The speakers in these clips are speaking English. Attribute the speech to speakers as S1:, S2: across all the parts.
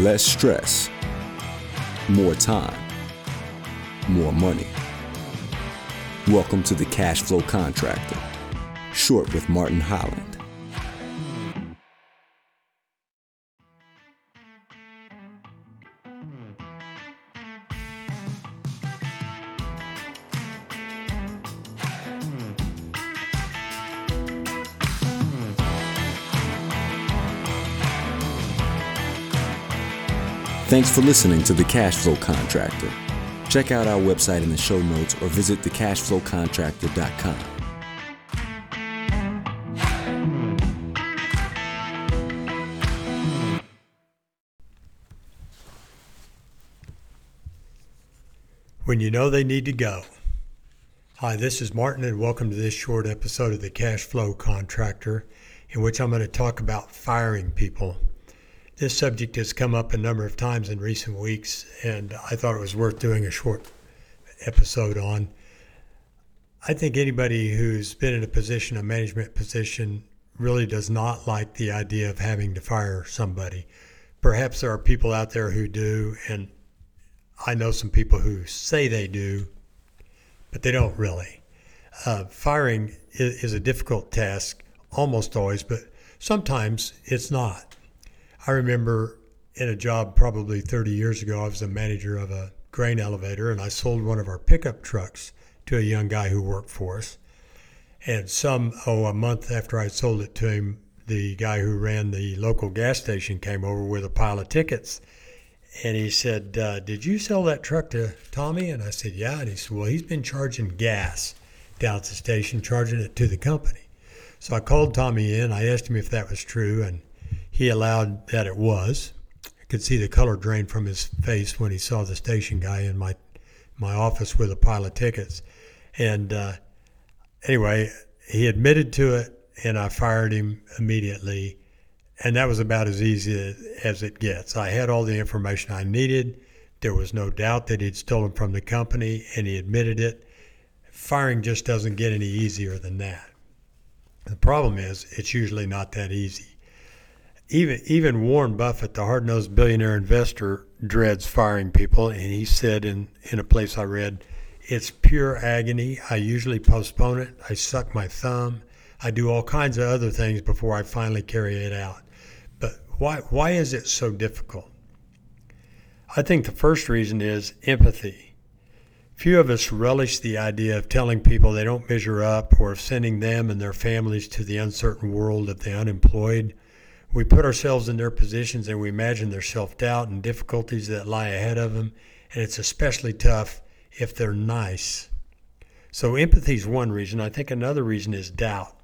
S1: less stress, more time, more money. Welcome to the Cash Flow Contractor, short with Martin Holland. Thanks for listening to The Cash Flow Contractor. Check out our website in the show notes or visit thecashflowcontractor.com.
S2: When you know they need to go. Hi, this is Martin, and welcome to this short episode of The Cash Flow Contractor, in which I'm going to talk about firing people. This subject has come up a number of times in recent weeks, and I thought it was worth doing a short episode on. I think anybody who's been in a position, a management position, really does not like the idea of having to fire somebody. Perhaps there are people out there who do, and I know some people who say they do, but they don't really. Uh, firing is, is a difficult task almost always, but sometimes it's not. I remember in a job probably 30 years ago, I was a manager of a grain elevator and I sold one of our pickup trucks to a young guy who worked for us. And some, oh, a month after I sold it to him, the guy who ran the local gas station came over with a pile of tickets. And he said, uh, Did you sell that truck to Tommy? And I said, Yeah. And he said, Well, he's been charging gas down at the station, charging it to the company. So I called Tommy in. I asked him if that was true. And he allowed that it was. I could see the color drain from his face when he saw the station guy in my my office with a pile of tickets. And uh, anyway, he admitted to it, and I fired him immediately. And that was about as easy as it gets. I had all the information I needed. There was no doubt that he'd stolen from the company, and he admitted it. Firing just doesn't get any easier than that. The problem is, it's usually not that easy even even Warren Buffett, the hard nosed billionaire investor, dreads firing people, and he said in in a place I read, "It's pure agony. I usually postpone it. I suck my thumb. I do all kinds of other things before I finally carry it out." But why why is it so difficult? I think the first reason is empathy. Few of us relish the idea of telling people they don't measure up or of sending them and their families to the uncertain world of the unemployed we put ourselves in their positions and we imagine their self doubt and difficulties that lie ahead of them, and it's especially tough if they're nice. So, empathy is one reason. I think another reason is doubt.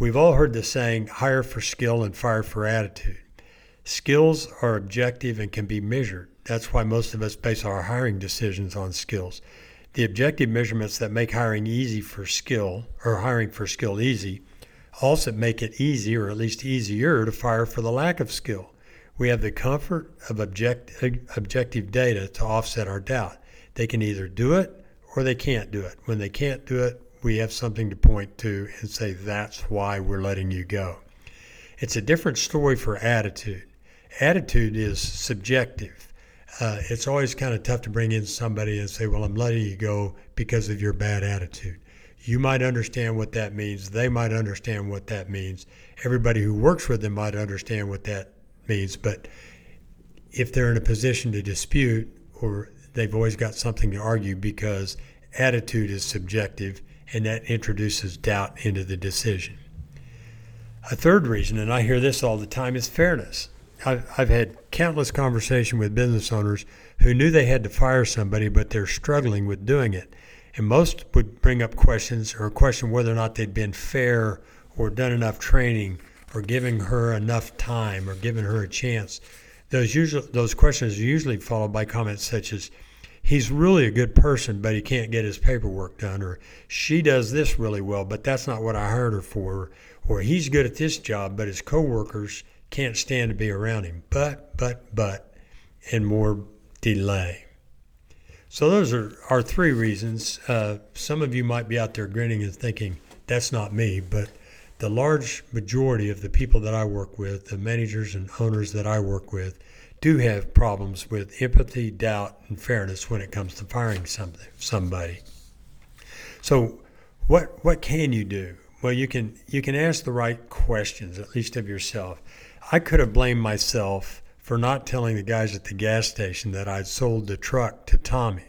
S2: We've all heard the saying, hire for skill and fire for attitude. Skills are objective and can be measured. That's why most of us base our hiring decisions on skills. The objective measurements that make hiring easy for skill, or hiring for skill easy, also make it easy, or at least easier, to fire for the lack of skill. We have the comfort of object, objective data to offset our doubt. They can either do it or they can't do it. When they can't do it, we have something to point to and say, that's why we're letting you go. It's a different story for attitude. Attitude is subjective. Uh, it's always kind of tough to bring in somebody and say, well, I'm letting you go because of your bad attitude. You might understand what that means. They might understand what that means. Everybody who works with them might understand what that means. But if they're in a position to dispute, or they've always got something to argue because attitude is subjective and that introduces doubt into the decision. A third reason, and I hear this all the time, is fairness. I've, had countless conversation with business owners who knew they had to fire somebody, but they're struggling with doing it. And most would bring up questions or question whether or not they'd been fair or done enough training or giving her enough time or giving her a chance. Those usually those questions are usually followed by comments such as, "He's really a good person, but he can't get his paperwork done," or "She does this really well, but that's not what I hired her for," or "He's good at this job, but his coworkers can't stand to be around him." But, but, but, and more delay. So those are our three reasons. Uh, some of you might be out there grinning and thinking, that's not me, but the large majority of the people that I work with, the managers and owners that I work with, do have problems with empathy, doubt, and fairness when it comes to firing something, somebody. So, what what can you do? Well, you can you can ask the right questions, at least of yourself. I could have blamed myself for not telling the guys at the gas station that I'd sold the truck to Tommy.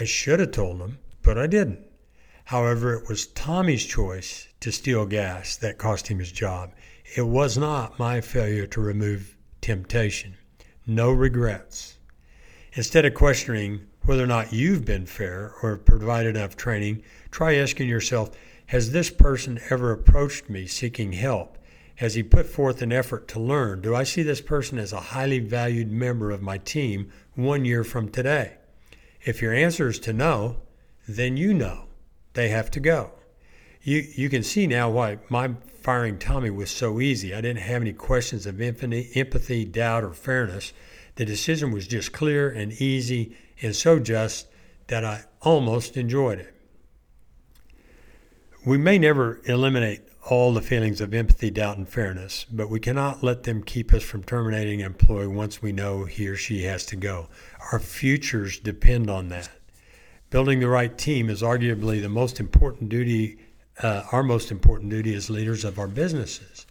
S2: I should have told them, but I didn't. However, it was Tommy's choice to steal gas that cost him his job. It was not my failure to remove temptation. No regrets. Instead of questioning whether or not you've been fair or provided enough training, try asking yourself Has this person ever approached me seeking help? Has he put forth an effort to learn? Do I see this person as a highly valued member of my team one year from today? If your answer is to no, then you know they have to go you you can see now why my firing Tommy was so easy. I didn't have any questions of empathy, doubt, or fairness. The decision was just clear and easy and so just that I almost enjoyed it. We may never eliminate all the feelings of empathy, doubt, and fairness, but we cannot let them keep us from terminating an employee once we know he or she has to go. Our futures depend on that. Building the right team is arguably the most important duty uh, our most important duty as leaders of our businesses.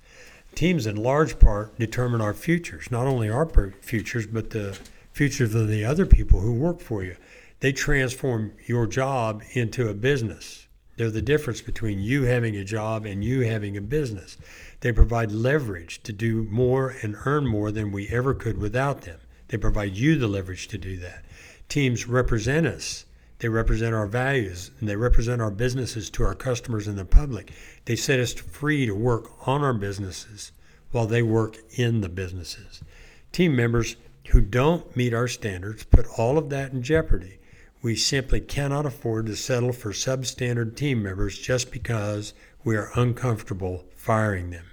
S2: Teams, in large part, determine our futures, not only our futures, but the futures of the other people who work for you. They transform your job into a business. They're the difference between you having a job and you having a business. They provide leverage to do more and earn more than we ever could without them. They provide you the leverage to do that. Teams represent us they represent our values and they represent our businesses to our customers and the public. They set us free to work on our businesses while they work in the businesses. Team members who don't meet our standards put all of that in jeopardy. We simply cannot afford to settle for substandard team members just because we are uncomfortable firing them.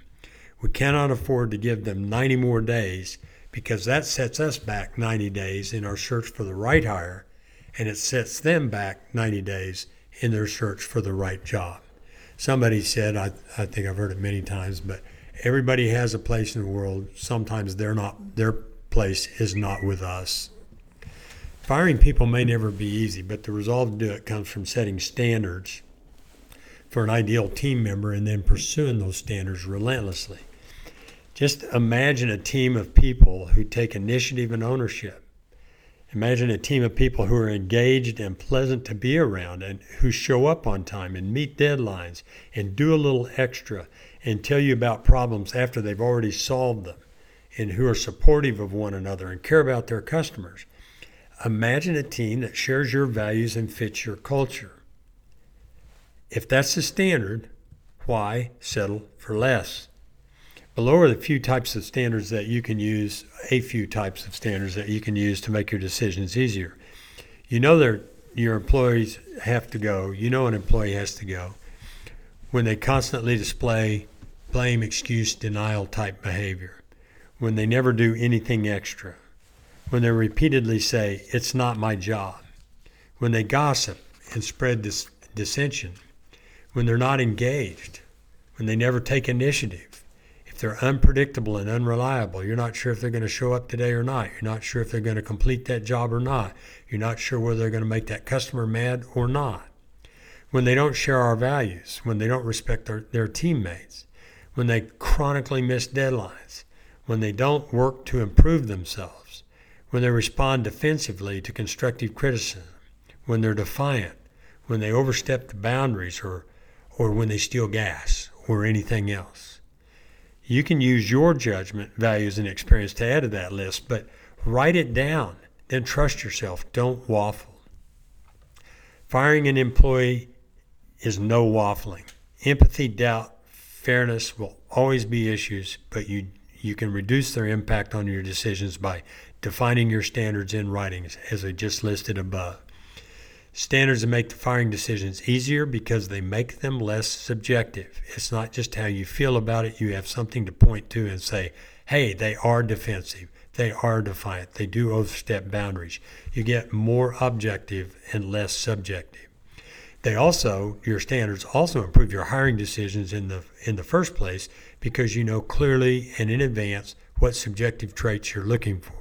S2: We cannot afford to give them 90 more days because that sets us back 90 days in our search for the right hire and it sets them back 90 days in their search for the right job. Somebody said, I, I think I've heard it many times, but everybody has a place in the world. Sometimes they're not, their place is not with us. Firing people may never be easy, but the resolve to do it comes from setting standards for an ideal team member and then pursuing those standards relentlessly. Just imagine a team of people who take initiative and ownership Imagine a team of people who are engaged and pleasant to be around and who show up on time and meet deadlines and do a little extra and tell you about problems after they've already solved them and who are supportive of one another and care about their customers. Imagine a team that shares your values and fits your culture. If that's the standard, why settle for less? Below are the few types of standards that you can use, a few types of standards that you can use to make your decisions easier. You know that your employees have to go. You know an employee has to go when they constantly display blame, excuse, denial type behavior, when they never do anything extra, when they repeatedly say, It's not my job, when they gossip and spread dis- dissension, when they're not engaged, when they never take initiative if they're unpredictable and unreliable. You're not sure if they're going to show up today or not. You're not sure if they're going to complete that job or not. You're not sure whether they're going to make that customer mad or not. When they don't share our values, when they don't respect their, their teammates, when they chronically miss deadlines, when they don't work to improve themselves, when they respond defensively to constructive criticism, when they're defiant, when they overstep the boundaries or, or when they steal gas or anything else. You can use your judgment, values, and experience to add to that list, but write it down. Then trust yourself. Don't waffle. Firing an employee is no waffling. Empathy, doubt, fairness will always be issues, but you you can reduce their impact on your decisions by defining your standards in writings, as I just listed above. Standards that make the firing decisions easier because they make them less subjective. It's not just how you feel about it, you have something to point to and say, hey, they are defensive, they are defiant, they do overstep boundaries. You get more objective and less subjective. They also, your standards also improve your hiring decisions in the in the first place because you know clearly and in advance what subjective traits you're looking for.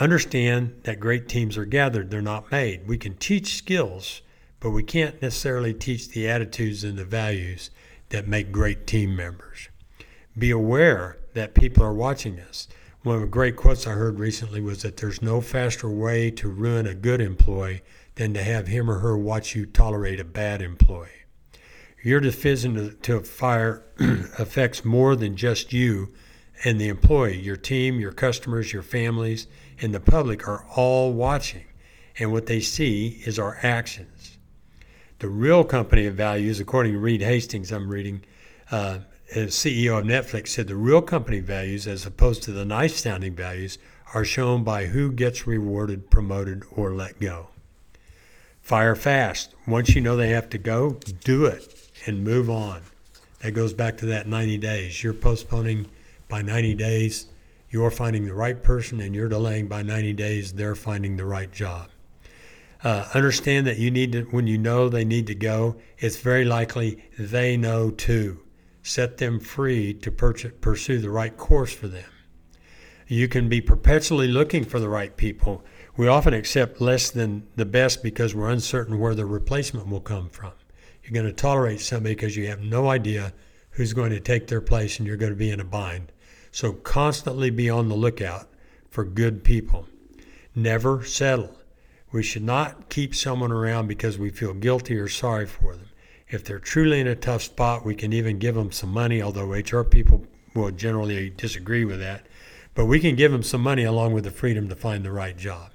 S2: Understand that great teams are gathered, they're not made. We can teach skills, but we can't necessarily teach the attitudes and the values that make great team members. Be aware that people are watching us. One of the great quotes I heard recently was that there's no faster way to ruin a good employee than to have him or her watch you tolerate a bad employee. Your decision to, fire affects more than just you and the employee. Your team, your customers, your families, and the public are all watching, and what they see is our actions. The real company of values, according to Reed Hastings, I'm reading, uh, CEO of Netflix, said the real company values, as opposed to the nice sounding values, are shown by who gets rewarded, promoted, or let go. Fire fast. Once you know they have to go, do it and move on. That goes back to that 90 days. You're postponing by 90 days, you're finding the right person, and you're delaying by 90 days, they're finding the right job. Uh, understand that you need to, when you know they need to go, it's very likely they know too. Set them free to pursue the right course for them. You can be perpetually looking for the right people. We often accept less than the best because we're uncertain where the replacement will come from. You're going to tolerate somebody because you have no idea who's going to take their place and you're going to be in a bind. So constantly be on the lookout for good people. Never settle. We should not keep someone around because we feel guilty or sorry for them. If they're truly in a tough spot, we can even give them some money, although HR people will generally disagree with that. But we can give them some money along with the freedom to find the right job.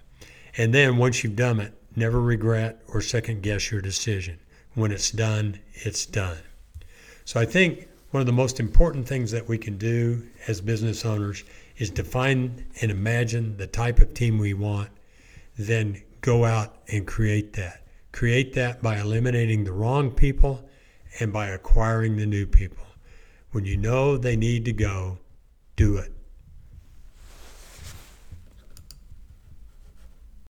S2: And then once you've done it, never regret or second guess your decision when it's done, it's done. So I think one of the most important things that we can do as business owners is define and imagine the type of team we want, then go out and create that. Create that by eliminating the wrong people and by acquiring the new people. When you know they need to go, do it.